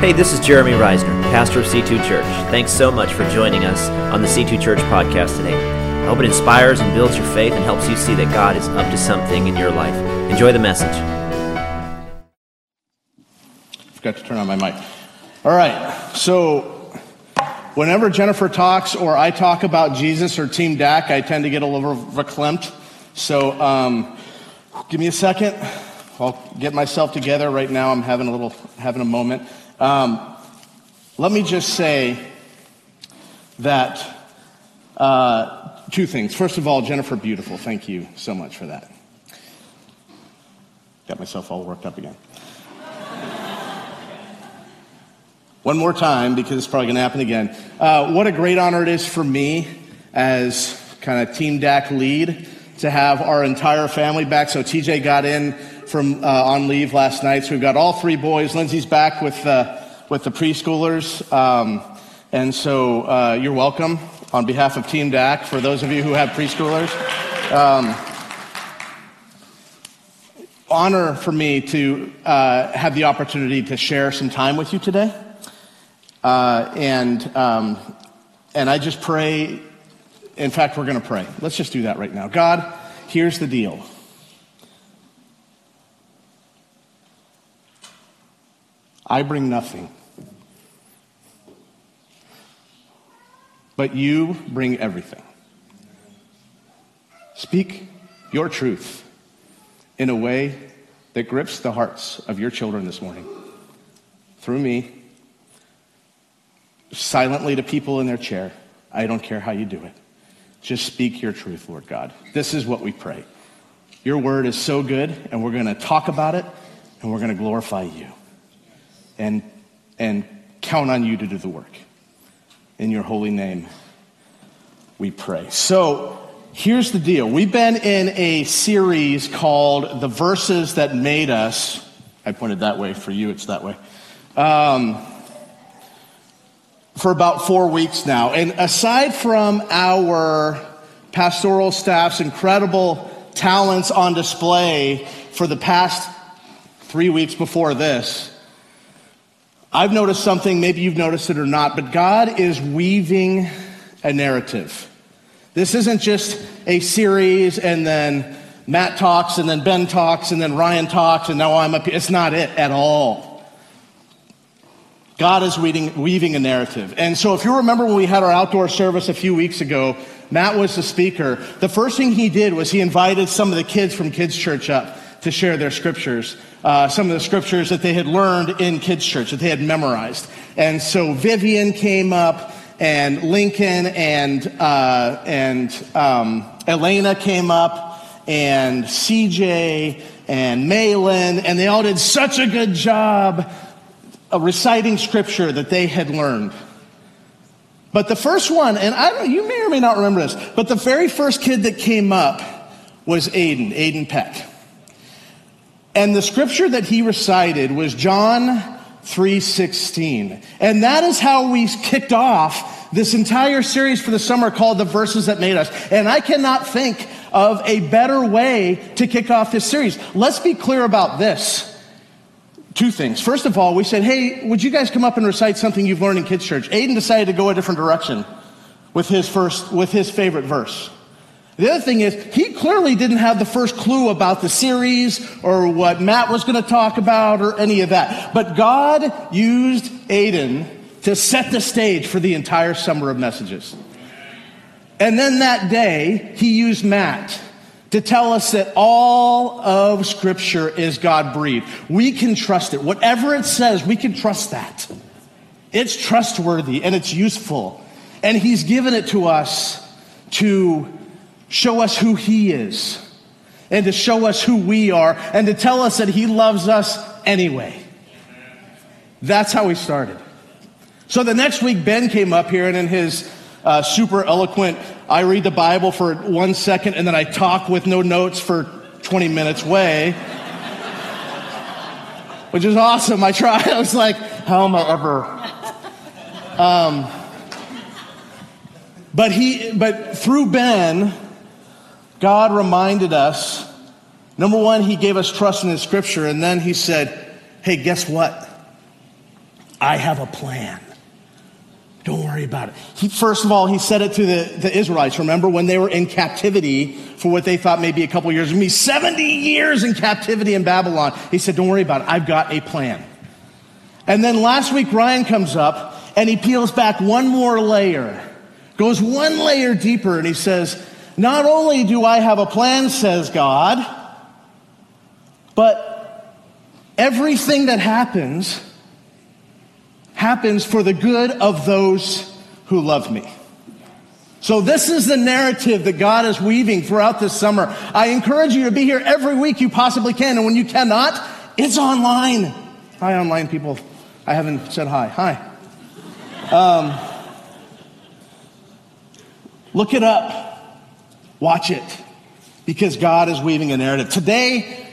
Hey, this is Jeremy Reisner, pastor of C2 Church. Thanks so much for joining us on the C2 Church podcast today. I hope it inspires and builds your faith and helps you see that God is up to something in your life. Enjoy the message. I Forgot to turn on my mic. All right, so whenever Jennifer talks or I talk about Jesus or Team DAC, I tend to get a little verklempt. So um, give me a second. I'll get myself together. Right now, I'm having a little having a moment. Um, let me just say that uh, two things. First of all, Jennifer, beautiful. Thank you so much for that. Got myself all worked up again. One more time, because it's probably going to happen again. Uh, what a great honor it is for me as kind of Team DAC lead to have our entire family back. So TJ got in from uh, on leave last night. So we've got all three boys. Lindsay's back with uh, with the preschoolers, um, and so uh, you're welcome on behalf of Team DAC for those of you who have preschoolers. Um, honor for me to uh, have the opportunity to share some time with you today, uh, and um, and I just pray. In fact, we're going to pray. Let's just do that right now. God, here's the deal. I bring nothing. But you bring everything. Speak your truth in a way that grips the hearts of your children this morning. Through me, silently to people in their chair. I don't care how you do it. Just speak your truth, Lord God. This is what we pray. Your word is so good, and we're going to talk about it, and we're going to glorify you and, and count on you to do the work. In your holy name, we pray. So, here's the deal. We've been in a series called The Verses That Made Us. I pointed that way. For you, it's that way. Um, for about four weeks now. And aside from our pastoral staff's incredible talents on display for the past three weeks before this, I've noticed something, maybe you've noticed it or not, but God is weaving a narrative. This isn't just a series and then Matt talks and then Ben talks and then Ryan talks and now I'm up here. It's not it at all. God is weaving, weaving a narrative. And so if you remember when we had our outdoor service a few weeks ago, Matt was the speaker. The first thing he did was he invited some of the kids from Kids Church up to share their scriptures, uh, some of the scriptures that they had learned in kids' church, that they had memorized. And so Vivian came up, and Lincoln and, uh, and um, Elena came up, and CJ and Malin, and they all did such a good job of reciting scripture that they had learned. But the first one, and I don't, you may or may not remember this, but the very first kid that came up was Aiden, Aiden Peck. And the scripture that he recited was John 3:16. And that is how we kicked off this entire series for the summer called The Verses That Made Us. And I cannot think of a better way to kick off this series. Let's be clear about this. Two things. First of all, we said, hey, would you guys come up and recite something you've learned in kids' church? Aiden decided to go a different direction with his first, with his favorite verse. The other thing is, he clearly didn't have the first clue about the series or what Matt was going to talk about or any of that. But God used Aiden to set the stage for the entire summer of messages. And then that day, he used Matt to tell us that all of Scripture is God breathed. We can trust it. Whatever it says, we can trust that. It's trustworthy and it's useful. And He's given it to us to show us who He is and to show us who we are and to tell us that He loves us anyway. That's how we started. So the next week, Ben came up here and in his uh, super eloquent, I read the Bible for one second and then I talk with no notes for 20 minutes way, which is awesome. I tried. I was like, how am I ever? Um, but he, but through Ben, God reminded us number one, He gave us trust in His scripture, and then He said, Hey, guess what? I have a plan. Don't worry about it. He, first of all, he said it to the, the Israelites. Remember when they were in captivity for what they thought maybe a couple years, me 70 years in captivity in Babylon. He said, Don't worry about it. I've got a plan. And then last week, Ryan comes up and he peels back one more layer, goes one layer deeper, and he says, Not only do I have a plan, says God, but everything that happens happens for the good of those who love me. So, this is the narrative that God is weaving throughout this summer. I encourage you to be here every week you possibly can. And when you cannot, it's online. Hi, online people. I haven't said hi. Hi. Um, look it up, watch it, because God is weaving a narrative. Today,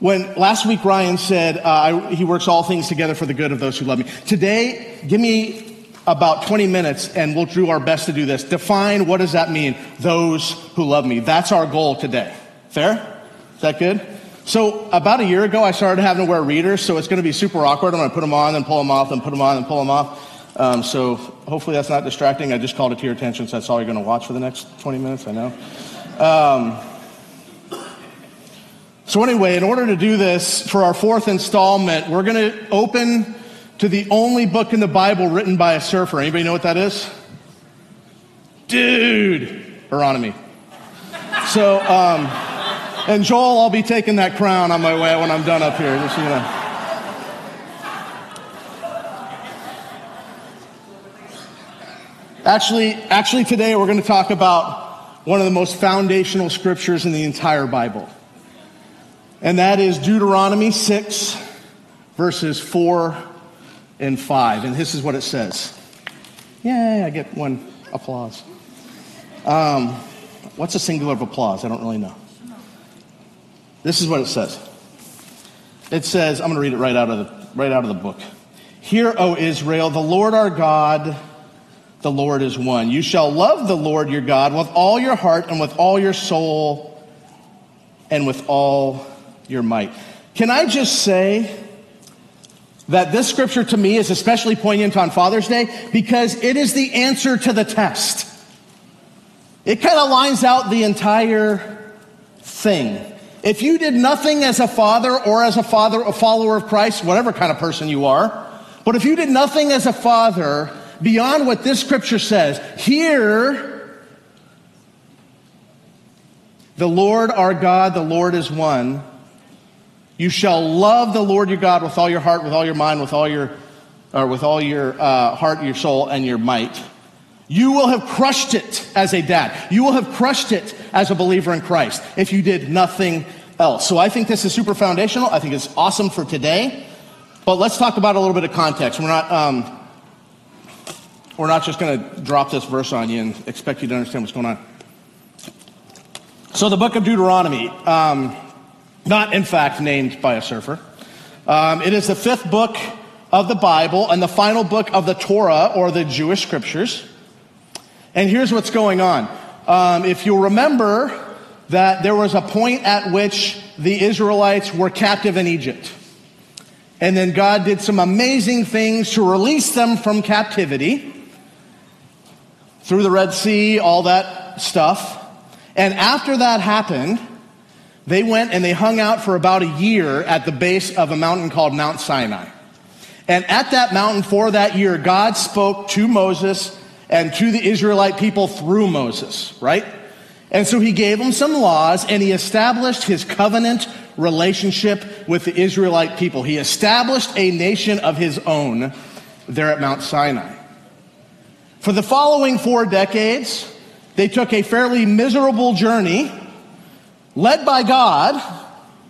when last week Ryan said uh, I, he works all things together for the good of those who love me. Today, give me about 20 minutes and we'll do our best to do this. Define what does that mean? Those who love me. That's our goal today. Fair? Is that good? So about a year ago, I started having to wear readers, so it's going to be super awkward. I'm going to put them on, and pull them off, and put them on, and pull them off. Um, so hopefully that's not distracting. I just called it to your attention, so that's all you're going to watch for the next 20 minutes. I know. Um, so, anyway, in order to do this for our fourth installment, we're going to open to the only book in the Bible written by a surfer. Anybody know what that is? Dude, Deuteronomy. So, um, and Joel, I'll be taking that crown on my way when I'm done up here. Just you know. Actually, actually, today we're going to talk about one of the most foundational scriptures in the entire Bible and that is Deuteronomy 6, verses 4 and 5. And this is what it says. Yay, I get one applause. Um, what's a singular of applause? I don't really know. This is what it says. It says, I'm going to read it right out of the, right out of the book. Hear, O Israel, the Lord our God, the Lord is one. You shall love the Lord your God with all your heart and with all your soul and with all your might. Can I just say that this scripture to me is especially poignant on Father's Day because it is the answer to the test. It kind of lines out the entire thing. If you did nothing as a father or as a father, a follower of Christ, whatever kind of person you are, but if you did nothing as a father beyond what this scripture says, here, the Lord our God, the Lord is one. You shall love the Lord your God with all your heart, with all your mind, with all your, or with all your uh, heart, your soul, and your might. You will have crushed it as a dad. You will have crushed it as a believer in Christ if you did nothing else. So I think this is super foundational. I think it's awesome for today. But let's talk about a little bit of context. We're not, um, we're not just going to drop this verse on you and expect you to understand what's going on. So the book of Deuteronomy. Um, not in fact named by a surfer. Um, it is the fifth book of the Bible and the final book of the Torah or the Jewish scriptures. And here's what's going on. Um, if you remember that there was a point at which the Israelites were captive in Egypt. And then God did some amazing things to release them from captivity through the Red Sea, all that stuff. And after that happened, they went and they hung out for about a year at the base of a mountain called Mount Sinai. And at that mountain for that year, God spoke to Moses and to the Israelite people through Moses, right? And so he gave them some laws and he established his covenant relationship with the Israelite people. He established a nation of his own there at Mount Sinai. For the following four decades, they took a fairly miserable journey led by God.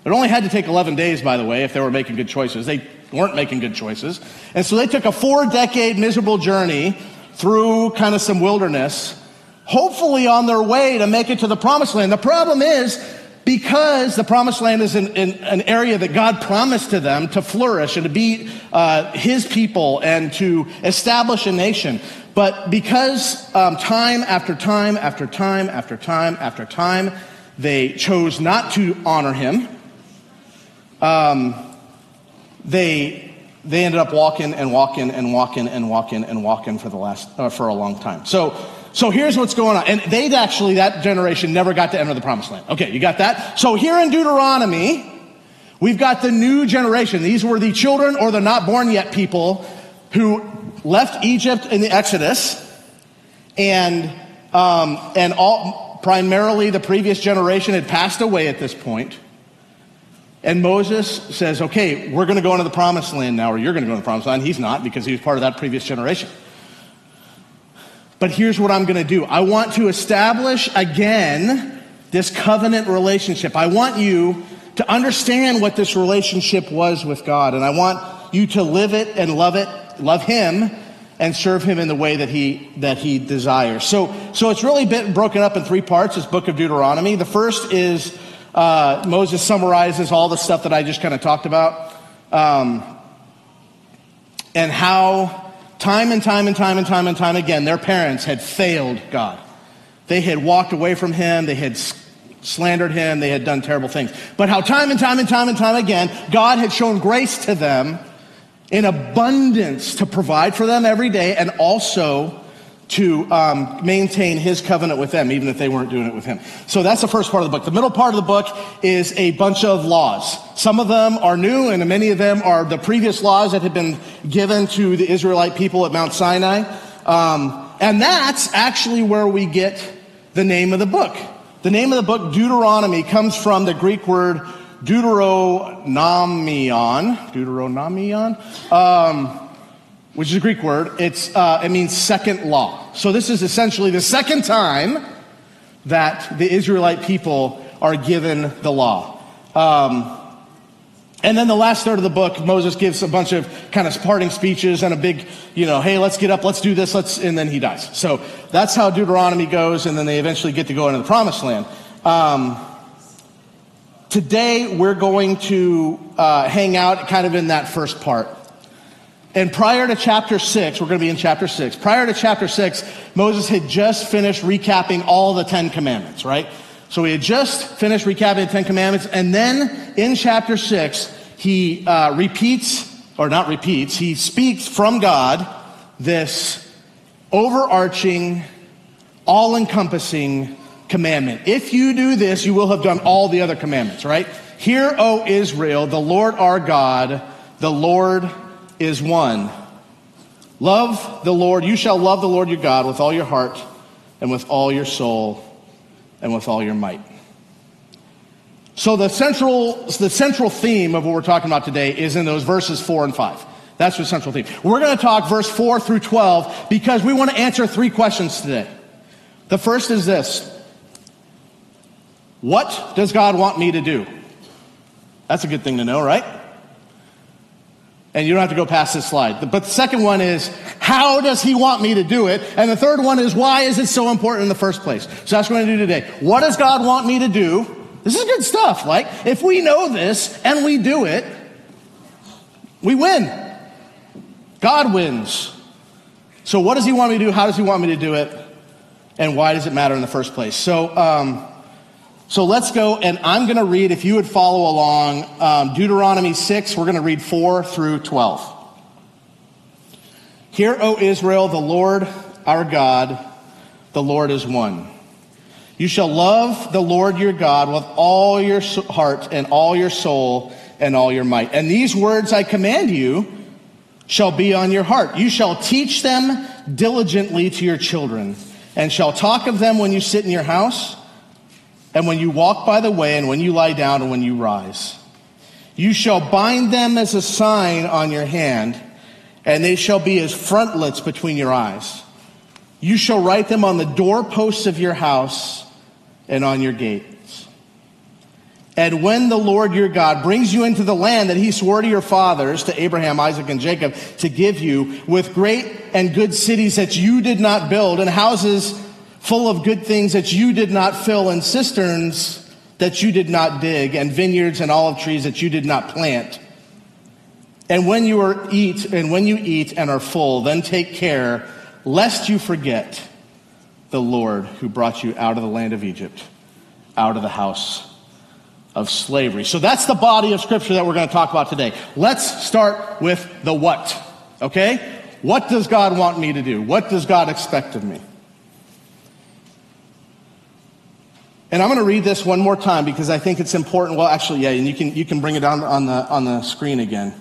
It only had to take 11 days, by the way, if they were making good choices. They weren't making good choices. And so they took a four decade miserable journey through kind of some wilderness, hopefully on their way to make it to the promised land. The problem is, because the promised land is in, in an area that God promised to them to flourish and to be uh, his people and to establish a nation. But because um, time after time after time after time after time, they chose not to honor him. Um, they, they ended up walking and walking and walking and walking and walking for the last uh, for a long time. So so here's what's going on. And they'd actually that generation never got to enter the promised land. Okay, you got that? So here in Deuteronomy, we've got the new generation. These were the children or the not born yet people who left Egypt in the Exodus and um, and all primarily the previous generation had passed away at this point. And Moses says, okay, we're going to go into the promised land now, or you're going to go into the promised land. He's not because he was part of that previous generation. But here's what I'm going to do I want to establish again this covenant relationship. I want you to understand what this relationship was with God, and I want you to live it and love it, love Him, and serve Him in the way that He that He desires. So, so it's really been broken up in three parts. This book of Deuteronomy. The first is uh, Moses summarizes all the stuff that I just kind of talked about. Um, and how time and time and time and time and time again their parents had failed God. They had walked away from him, they had slandered him, they had done terrible things. But how time and time and time and time again God had shown grace to them in abundance to provide for them every day and also to um, maintain his covenant with them, even if they weren't doing it with him. So that's the first part of the book. The middle part of the book is a bunch of laws. Some of them are new, and many of them are the previous laws that had been given to the Israelite people at Mount Sinai. Um, and that's actually where we get the name of the book. The name of the book, Deuteronomy, comes from the Greek word Deuteronomion. Deuteronomion. Um, which is a Greek word. It's, uh, it means second law. So this is essentially the second time that the Israelite people are given the law. Um, and then the last third of the book, Moses gives a bunch of kind of parting speeches and a big, you know, hey, let's get up, let's do this, let's, and then he dies. So that's how Deuteronomy goes, and then they eventually get to go into the promised land. Um, today, we're going to uh, hang out kind of in that first part. And prior to chapter 6, we're going to be in chapter 6. Prior to chapter 6, Moses had just finished recapping all the Ten Commandments, right? So he had just finished recapping the Ten Commandments. And then in chapter 6, he uh, repeats, or not repeats, he speaks from God this overarching, all encompassing commandment. If you do this, you will have done all the other commandments, right? Hear, O Israel, the Lord our God, the Lord is one. Love the Lord. You shall love the Lord your God with all your heart and with all your soul and with all your might. So the central, the central theme of what we're talking about today is in those verses four and five. That's the central theme. We're going to talk verse four through 12 because we want to answer three questions today. The first is this. What does God want me to do? That's a good thing to know, right? And you don't have to go past this slide. But the second one is, how does he want me to do it? And the third one is, why is it so important in the first place? So that's what I'm going to do today. What does God want me to do? This is good stuff. Like, if we know this and we do it, we win. God wins. So what does he want me to do? How does he want me to do it? And why does it matter in the first place? So, um, so let's go, and I'm going to read, if you would follow along, um, Deuteronomy 6, we're going to read 4 through 12. Hear, O Israel, the Lord our God, the Lord is one. You shall love the Lord your God with all your heart and all your soul and all your might. And these words I command you shall be on your heart. You shall teach them diligently to your children, and shall talk of them when you sit in your house and when you walk by the way, and when you lie down, and when you rise. You shall bind them as a sign on your hand, and they shall be as frontlets between your eyes. You shall write them on the doorposts of your house and on your gates. And when the Lord your God brings you into the land that he swore to your fathers, to Abraham, Isaac, and Jacob, to give you, with great and good cities that you did not build, and houses full of good things that you did not fill, and cisterns that you did not dig, and vineyards and olive trees that you did not plant. And when you are eat, and when you eat and are full, then take care lest you forget the Lord who brought you out of the land of Egypt, out of the house of slavery. So that's the body of scripture that we're going to talk about today. Let's start with the what. Okay? What does God want me to do? What does God expect of me? And I'm going to read this one more time because I think it's important. Well, actually, yeah, and you can, you can bring it on, on, the, on the screen again.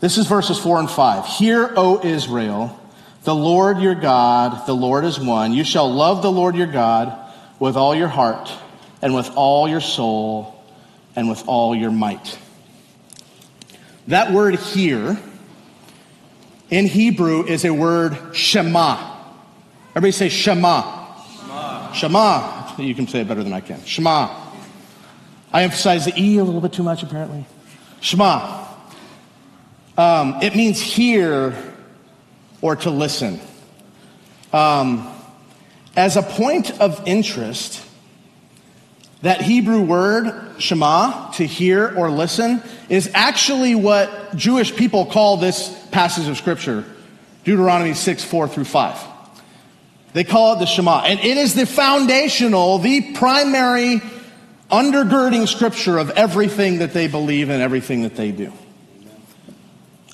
This is verses 4 and 5. Hear, O Israel, the Lord your God, the Lord is one. You shall love the Lord your God with all your heart and with all your soul and with all your might. That word here in Hebrew is a word shema. Everybody say shema. Shema. shema. You can say it better than I can. Shema. I emphasize the E a little bit too much, apparently. Shema. Um, it means hear or to listen. Um, as a point of interest, that Hebrew word, Shema, to hear or listen, is actually what Jewish people call this passage of Scripture, Deuteronomy 6, 4 through 5. They call it the Shema. And it is the foundational, the primary undergirding scripture of everything that they believe and everything that they do.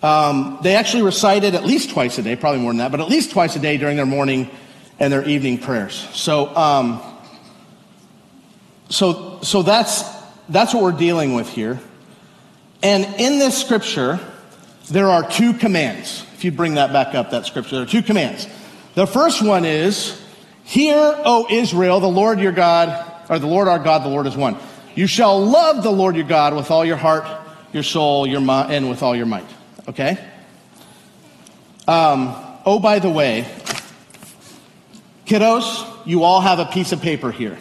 Um, they actually recite it at least twice a day, probably more than that, but at least twice a day during their morning and their evening prayers. So, um, so, so that's, that's what we're dealing with here. And in this scripture, there are two commands. If you bring that back up, that scripture, there are two commands. The first one is, Hear, O Israel, the Lord your God, or the Lord our God, the Lord is one. You shall love the Lord your God with all your heart, your soul, your mind, and with all your might. Okay? Um, oh, by the way, kiddos, you all have a piece of paper here.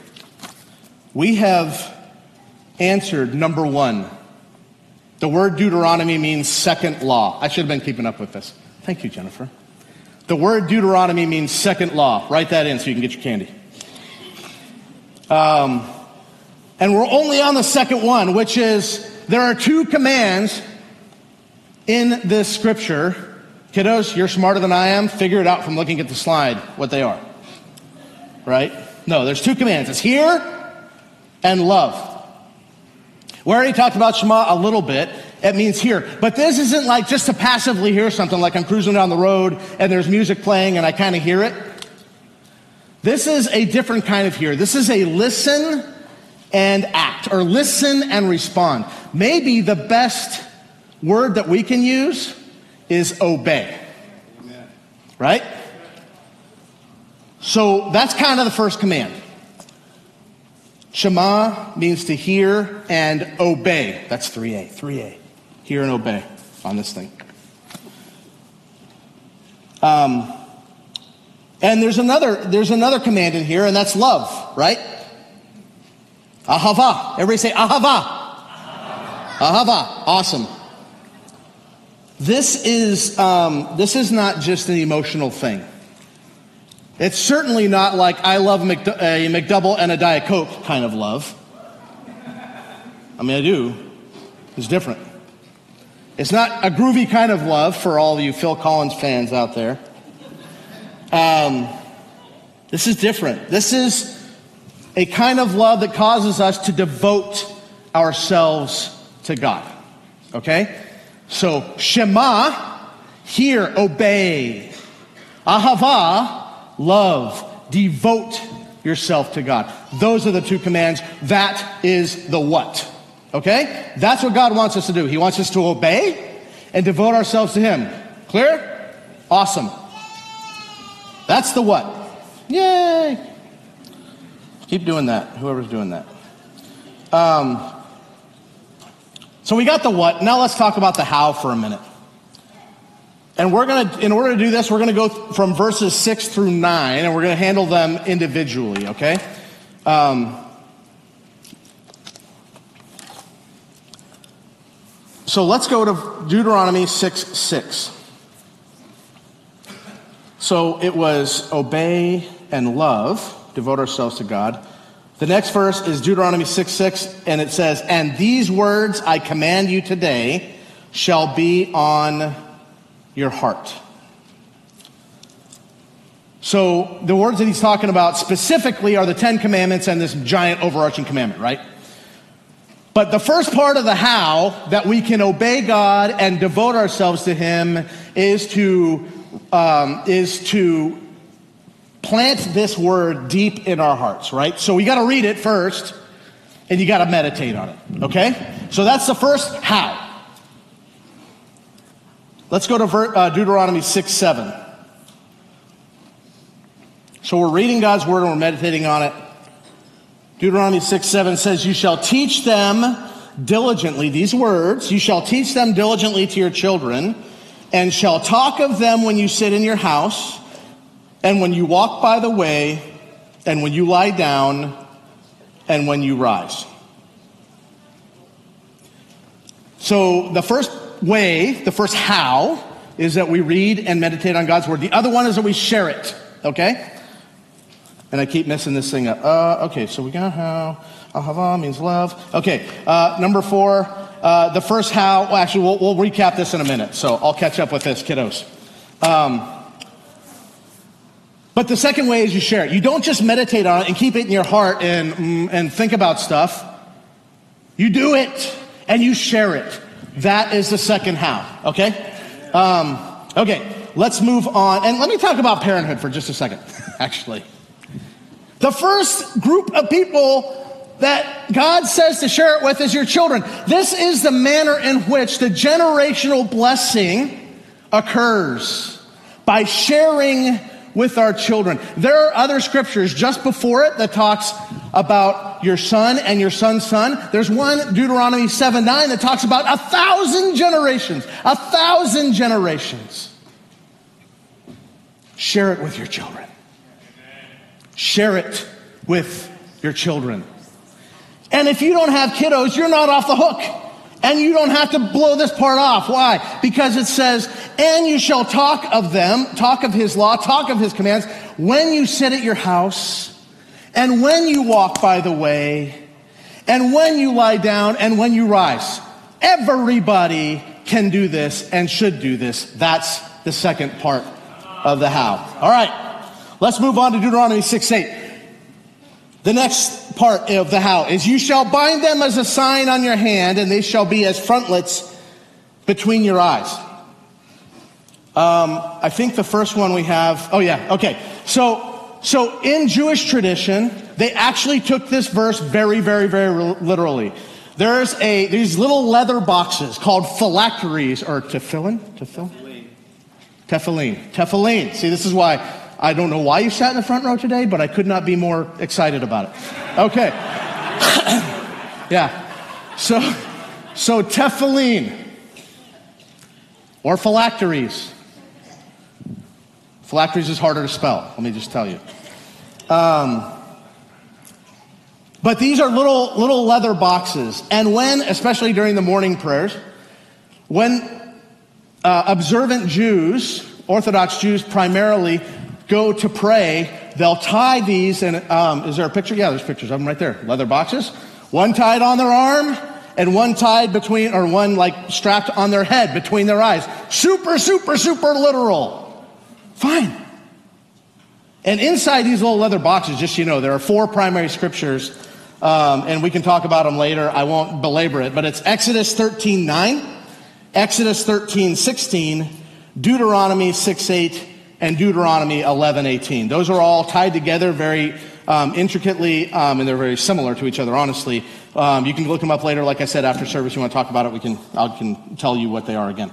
We have answered number one. The word Deuteronomy means second law. I should have been keeping up with this. Thank you, Jennifer. The word Deuteronomy means second law. Write that in so you can get your candy. Um, and we're only on the second one, which is there are two commands in this scripture. Kiddos, you're smarter than I am. Figure it out from looking at the slide what they are. Right? No, there's two commands. It's hear and love. We already talked about Shema a little bit. It means hear. But this isn't like just to passively hear something like I'm cruising down the road and there's music playing and I kind of hear it. This is a different kind of hear. This is a listen and act or listen and respond. Maybe the best word that we can use is obey. Right? So that's kind of the first command. Shema means to hear and obey. That's 3A. 3A. Hear and obey on this thing. Um, and there's another, there's another command in here, and that's love, right? Ahava. Everybody say ahava. Ahava. Awesome. This is, um, this is not just an emotional thing. It's certainly not like I love a McDouble and a Diet Coke kind of love. I mean, I do. It's different. It's not a groovy kind of love for all you Phil Collins fans out there. Um, this is different. This is a kind of love that causes us to devote ourselves to God. Okay? So, Shema, hear, obey. Ahava, love, devote yourself to God. Those are the two commands. That is the what. Okay? That's what God wants us to do. He wants us to obey and devote ourselves to Him. Clear? Awesome. That's the what. Yay! Keep doing that, whoever's doing that. Um, so we got the what. Now let's talk about the how for a minute. And we're going to, in order to do this, we're going to go from verses 6 through 9, and we're going to handle them individually, okay? Um, so let's go to Deuteronomy 6 6. So it was obey and love, devote ourselves to God. The next verse is Deuteronomy 6 6, and it says, And these words I command you today shall be on your heart. So the words that he's talking about specifically are the Ten Commandments and this giant overarching commandment, right? But the first part of the how that we can obey God and devote ourselves to Him is to um, is to plant this word deep in our hearts, right? So we got to read it first, and you got to meditate on it. Okay, so that's the first how. Let's go to uh, Deuteronomy six seven. So we're reading God's word and we're meditating on it. Deuteronomy 6 7 says, You shall teach them diligently, these words, you shall teach them diligently to your children, and shall talk of them when you sit in your house, and when you walk by the way, and when you lie down, and when you rise. So the first way, the first how, is that we read and meditate on God's word. The other one is that we share it, okay? And I keep messing this thing up. Uh, okay, so we got how. Ahava means love. Okay, uh, number four. Uh, the first how. Well, actually, we'll, we'll, recap this in a minute. So I'll catch up with this, kiddos. Um, but the second way is you share it. You don't just meditate on it and keep it in your heart and, mm, and think about stuff. You do it and you share it. That is the second how. Okay? Um, okay, let's move on. And let me talk about parenthood for just a second, actually. The first group of people that God says to share it with is your children. This is the manner in which the generational blessing occurs by sharing with our children. There are other scriptures just before it that talks about your son and your son's son. There's one, Deuteronomy 7 9, that talks about a thousand generations. A thousand generations. Share it with your children. Share it with your children. And if you don't have kiddos, you're not off the hook. And you don't have to blow this part off. Why? Because it says, and you shall talk of them, talk of his law, talk of his commands, when you sit at your house, and when you walk by the way, and when you lie down, and when you rise. Everybody can do this and should do this. That's the second part of the how. All right. Let's move on to Deuteronomy 6 8. The next part of the how is you shall bind them as a sign on your hand, and they shall be as frontlets between your eyes. Um, I think the first one we have, oh yeah, okay. So, so in Jewish tradition, they actually took this verse very, very, very literally. There's a, these little leather boxes called phylacteries, or tefillin? Tefillin? Tefillin. Tefillin. See, this is why I don't know why you sat in the front row today, but I could not be more excited about it. Okay. yeah. So, so tefillin or phylacteries. Phylacteries is harder to spell, let me just tell you. Um, but these are little, little leather boxes. And when, especially during the morning prayers, when uh, observant Jews, Orthodox Jews primarily, go to pray, they'll tie these, and um, is there a picture? Yeah, there's pictures of them right there. Leather boxes. One tied on their arm, and one tied between, or one like strapped on their head between their eyes. Super, super, super literal. Fine. And inside these little leather boxes, just so you know, there are four primary scriptures, um, and we can talk about them later. I won't belabor it, but it's Exodus 13 9, Exodus 13 16, Deuteronomy 6 8, and Deuteronomy 11:18. Those are all tied together very um, intricately, um, and they're very similar to each other. Honestly, um, you can look them up later. Like I said, after service, you want to talk about it, we can I can tell you what they are again.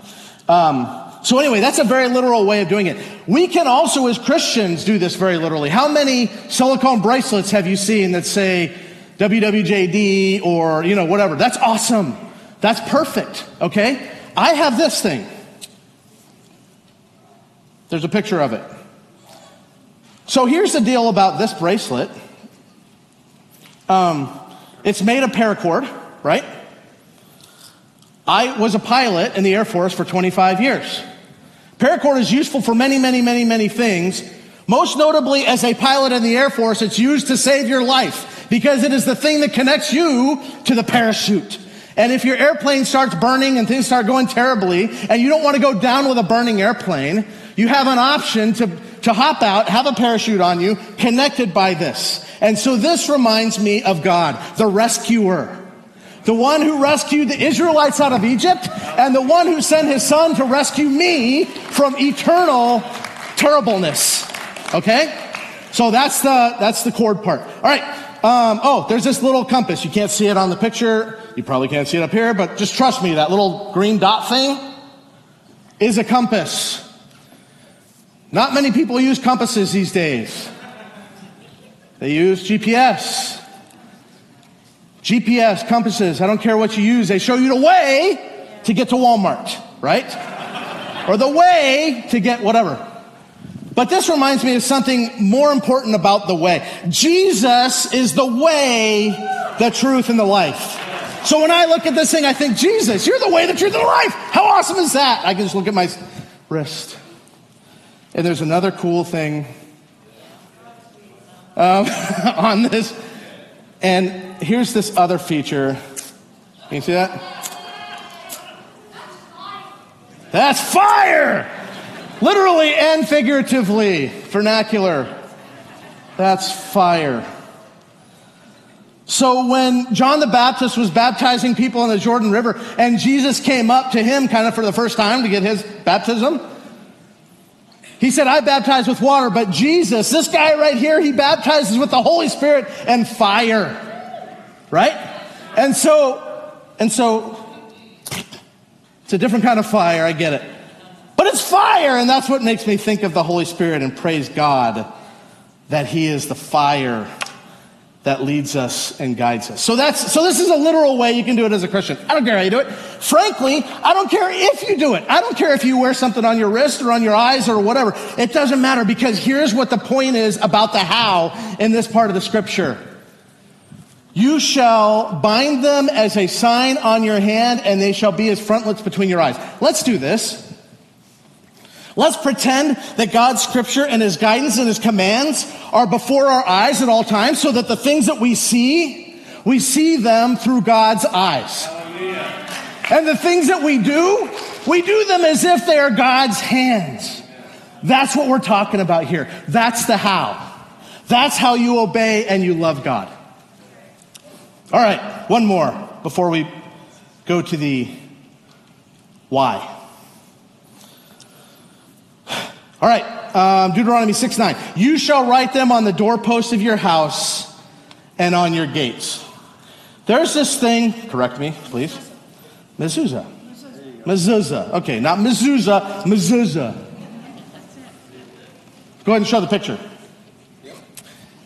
Um, so anyway, that's a very literal way of doing it. We can also, as Christians, do this very literally. How many silicone bracelets have you seen that say WWJD or you know whatever? That's awesome. That's perfect. Okay, I have this thing. There's a picture of it. So here's the deal about this bracelet. Um, it's made of paracord, right? I was a pilot in the Air Force for 25 years. Paracord is useful for many, many, many, many things. Most notably, as a pilot in the Air Force, it's used to save your life because it is the thing that connects you to the parachute. And if your airplane starts burning and things start going terribly, and you don't want to go down with a burning airplane, you have an option to, to hop out, have a parachute on you, connected by this. And so this reminds me of God, the rescuer. the one who rescued the Israelites out of Egypt, and the one who sent his son to rescue me from eternal terribleness. Okay? So that's the, that's the cord part. All right. Um, oh, there's this little compass. You can't see it on the picture. You probably can't see it up here, but just trust me, that little green dot thing is a compass. Not many people use compasses these days. They use GPS. GPS, compasses, I don't care what you use, they show you the way to get to Walmart, right? or the way to get whatever. But this reminds me of something more important about the way. Jesus is the way, the truth, and the life. So when I look at this thing, I think, Jesus, you're the way, the truth, and the life. How awesome is that? I can just look at my wrist. And there's another cool thing um, on this. And here's this other feature. Can you see that? That's fire! Literally and figuratively, vernacular. That's fire. So when John the Baptist was baptizing people in the Jordan River and Jesus came up to him kind of for the first time to get his baptism, he said, I baptize with water, but Jesus, this guy right here, he baptizes with the Holy Spirit and fire. Right? And so, and so, it's a different kind of fire, I get it. But it's fire, and that's what makes me think of the Holy Spirit and praise God that He is the fire that leads us and guides us. So that's, so this is a literal way you can do it as a Christian. I don't care how you do it. Frankly, I don't care if you do it. I don't care if you wear something on your wrist or on your eyes or whatever. It doesn't matter because here's what the point is about the how in this part of the scripture. You shall bind them as a sign on your hand and they shall be as frontlets between your eyes. Let's do this. Let's pretend that God's scripture and his guidance and his commands are before our eyes at all times so that the things that we see, we see them through God's eyes. And the things that we do, we do them as if they are God's hands. That's what we're talking about here. That's the how. That's how you obey and you love God. All right, one more before we go to the why. All right, um, Deuteronomy 6 9. You shall write them on the doorposts of your house and on your gates. There's this thing, correct me, please. Mezuzah. Mezuzah. Okay, not mezuzah, mezuzah. Go ahead and show the picture.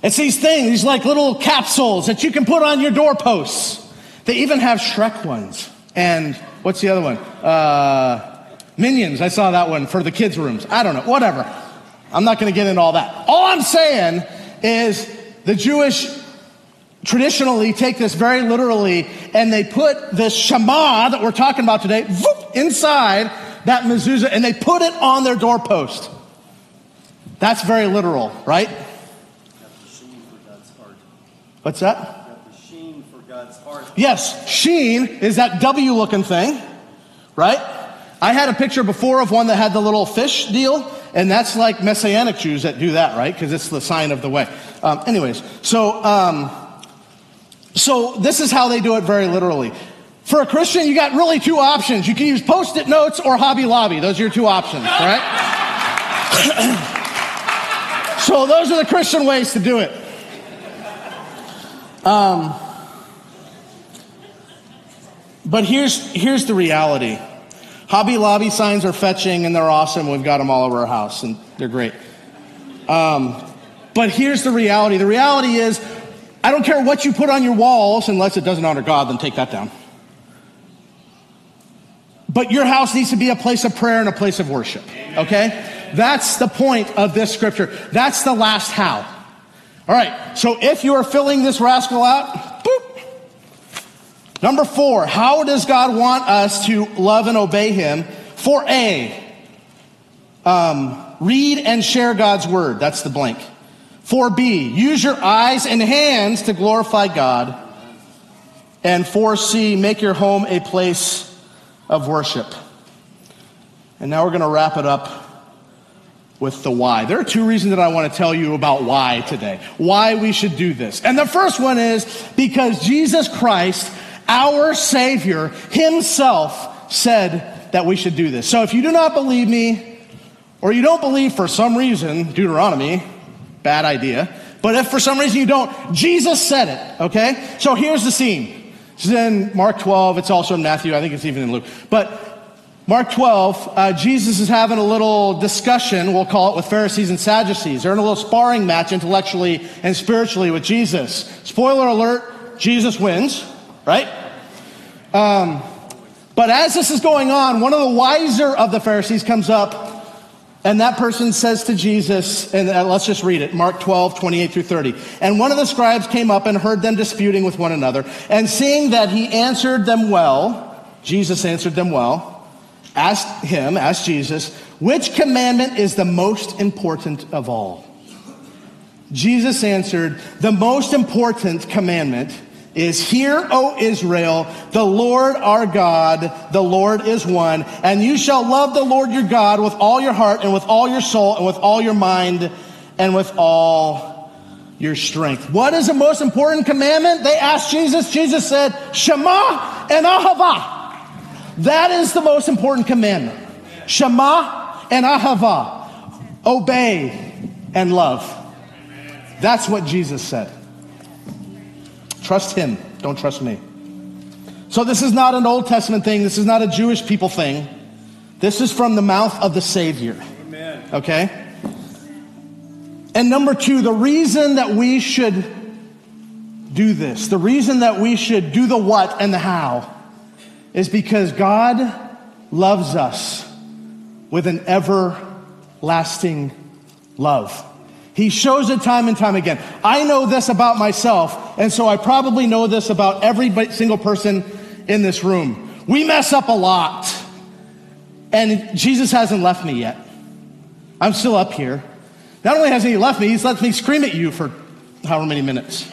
It's these things, these like little capsules that you can put on your doorposts. They even have Shrek ones. And what's the other one? Uh, Minions, I saw that one for the kids' rooms. I don't know, whatever. I'm not going to get into all that. All I'm saying is the Jewish traditionally take this very literally and they put this Shema that we're talking about today whoop, inside that mezuzah and they put it on their doorpost. That's very literal, right? What's that? Yes, sheen is that W looking thing, right? I had a picture before of one that had the little fish deal, and that's like Messianic Jews that do that, right? Because it's the sign of the way. Um, anyways, so um, so this is how they do it very literally. For a Christian, you got really two options. You can use post-it notes or Hobby Lobby. Those are your two options, right? so those are the Christian ways to do it. Um, but here's here's the reality. Hobby Lobby signs are fetching and they're awesome. We've got them all over our house and they're great. Um, but here's the reality the reality is, I don't care what you put on your walls unless it doesn't honor God, then take that down. But your house needs to be a place of prayer and a place of worship. Okay? That's the point of this scripture. That's the last how. All right. So if you are filling this rascal out, Number four, how does God want us to love and obey Him? For A, um, read and share God's word. That's the blank. For B, use your eyes and hands to glorify God. And for C, make your home a place of worship. And now we're going to wrap it up with the why. There are two reasons that I want to tell you about why today. Why we should do this. And the first one is because Jesus Christ our Savior himself said that we should do this. So if you do not believe me, or you don't believe for some reason Deuteronomy, bad idea. But if for some reason you don't, Jesus said it, okay? So here's the scene. It's in Mark 12. It's also in Matthew. I think it's even in Luke. But Mark 12, uh, Jesus is having a little discussion, we'll call it, with Pharisees and Sadducees. They're in a little sparring match intellectually and spiritually with Jesus. Spoiler alert, Jesus wins, right? Um, but as this is going on, one of the wiser of the Pharisees comes up and that person says to Jesus, and uh, let's just read it, Mark 12, 28 through 30. And one of the scribes came up and heard them disputing with one another. And seeing that he answered them well, Jesus answered them well, asked him, asked Jesus, which commandment is the most important of all? Jesus answered, the most important commandment is Hear, O Israel, the Lord our God, the Lord is one, and you shall love the Lord your God with all your heart and with all your soul and with all your mind and with all your strength. What is the most important commandment? They asked Jesus. Jesus said, Shema and Ahava. That is the most important commandment. Shema and Ahava. Obey and love. That's what Jesus said. Trust him. Don't trust me. So this is not an Old Testament thing. This is not a Jewish people thing. This is from the mouth of the Savior. Amen. Okay? And number two, the reason that we should do this, the reason that we should do the what and the how, is because God loves us with an everlasting love. He shows it time and time again. I know this about myself, and so I probably know this about every single person in this room. We mess up a lot, and Jesus hasn't left me yet. I'm still up here. Not only hasn't he left me, he's let me scream at you for however many minutes,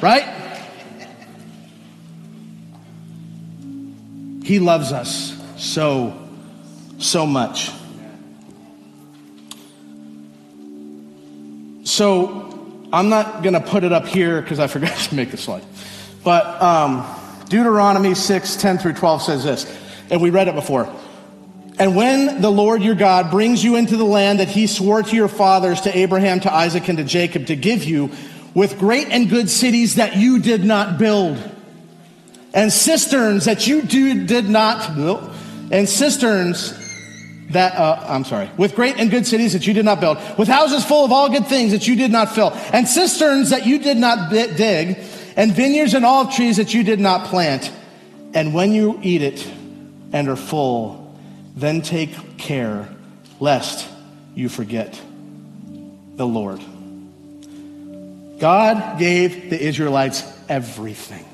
right? He loves us so, so much. So I'm not going to put it up here because I forgot to make the slide. But um, Deuteronomy 6, 10 through 12 says this, and we read it before. And when the Lord your God brings you into the land that he swore to your fathers, to Abraham, to Isaac, and to Jacob, to give you, with great and good cities that you did not build, and cisterns that you do, did not and cisterns that, uh, I'm sorry, with great and good cities that you did not build, with houses full of all good things that you did not fill, and cisterns that you did not dig, and vineyards and olive trees that you did not plant. And when you eat it and are full, then take care lest you forget the Lord. God gave the Israelites everything.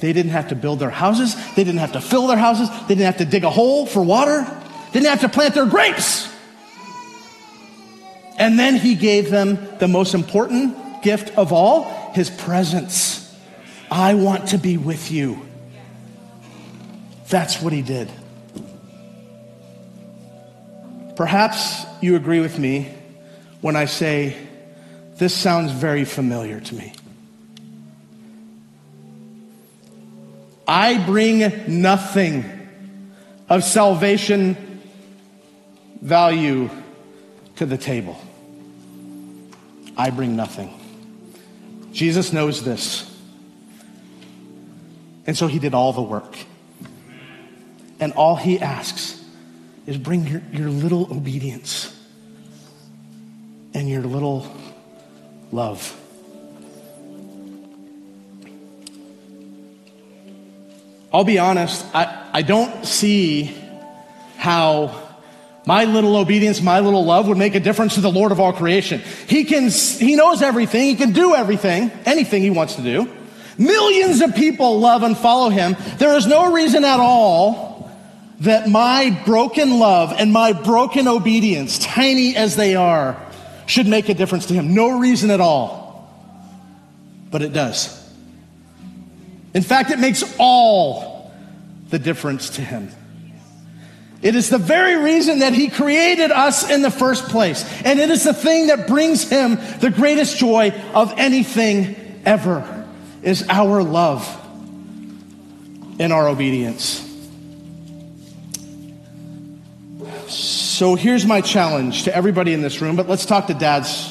They didn't have to build their houses. They didn't have to fill their houses. They didn't have to dig a hole for water didn't have to plant their grapes. And then he gave them the most important gift of all his presence. I want to be with you. That's what he did. Perhaps you agree with me when I say, this sounds very familiar to me. I bring nothing of salvation value to the table. I bring nothing. Jesus knows this. And so he did all the work. And all he asks is bring your, your little obedience and your little love. I'll be honest, I, I don't see how my little obedience, my little love would make a difference to the Lord of all creation. He can, he knows everything. He can do everything, anything he wants to do. Millions of people love and follow him. There is no reason at all that my broken love and my broken obedience, tiny as they are, should make a difference to him. No reason at all. But it does. In fact, it makes all the difference to him. It is the very reason that he created us in the first place. And it is the thing that brings him the greatest joy of anything ever is our love in our obedience. So here's my challenge to everybody in this room, but let's talk to dads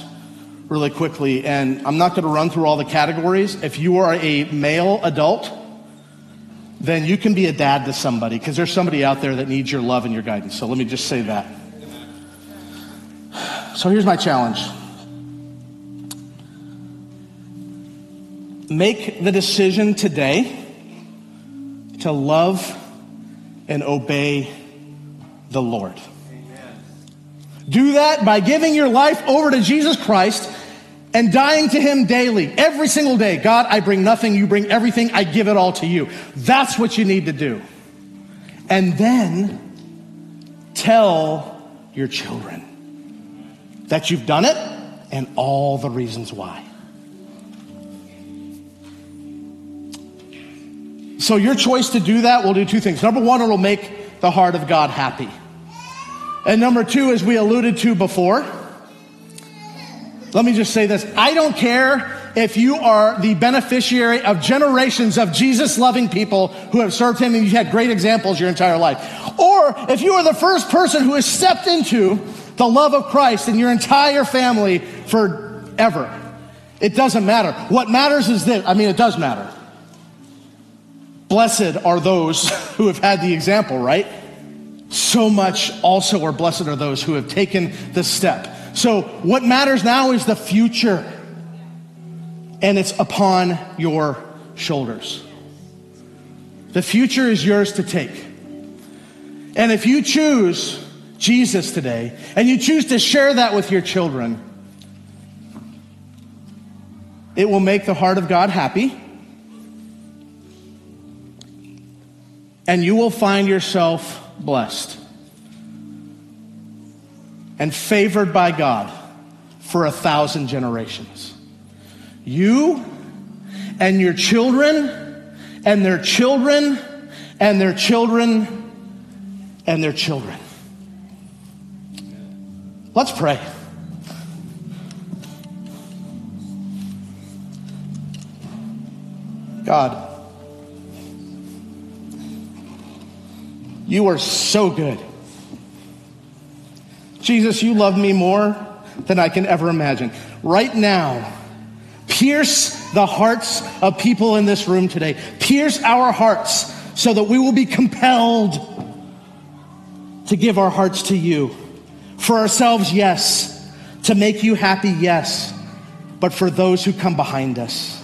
really quickly. And I'm not going to run through all the categories. If you are a male adult, then you can be a dad to somebody because there's somebody out there that needs your love and your guidance. So let me just say that. So here's my challenge make the decision today to love and obey the Lord. Do that by giving your life over to Jesus Christ and dying to Him daily, every single day. God, I bring nothing, you bring everything, I give it all to you. That's what you need to do. And then tell your children that you've done it and all the reasons why. So, your choice to do that will do two things. Number one, it'll make the heart of God happy. And number two, as we alluded to before, let me just say this. I don't care if you are the beneficiary of generations of Jesus loving people who have served him and you've had great examples your entire life. Or if you are the first person who has stepped into the love of Christ in your entire family forever. It doesn't matter. What matters is this. I mean, it does matter. Blessed are those who have had the example, right? So much also are blessed are those who have taken the step. So, what matters now is the future, and it's upon your shoulders. The future is yours to take. And if you choose Jesus today, and you choose to share that with your children, it will make the heart of God happy. And you will find yourself blessed and favored by God for a thousand generations. You and your children and their children and their children and their children. Let's pray. God, you are so good. Jesus, you love me more than I can ever imagine. Right now, pierce the hearts of people in this room today. Pierce our hearts so that we will be compelled to give our hearts to you. For ourselves, yes. To make you happy, yes. But for those who come behind us.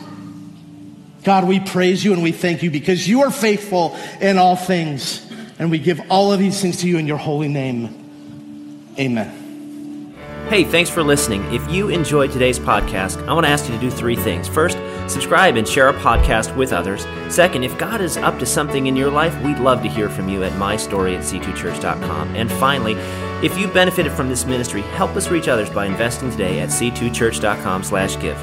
God, we praise you and we thank you because you are faithful in all things. And we give all of these things to you in your holy name. Amen. Hey, thanks for listening. If you enjoyed today's podcast, I want to ask you to do three things. First, subscribe and share our podcast with others. Second, if God is up to something in your life, we'd love to hear from you at mystory at c2church.com. And finally, if you benefited from this ministry, help us reach others by investing today at c2church.com slash give.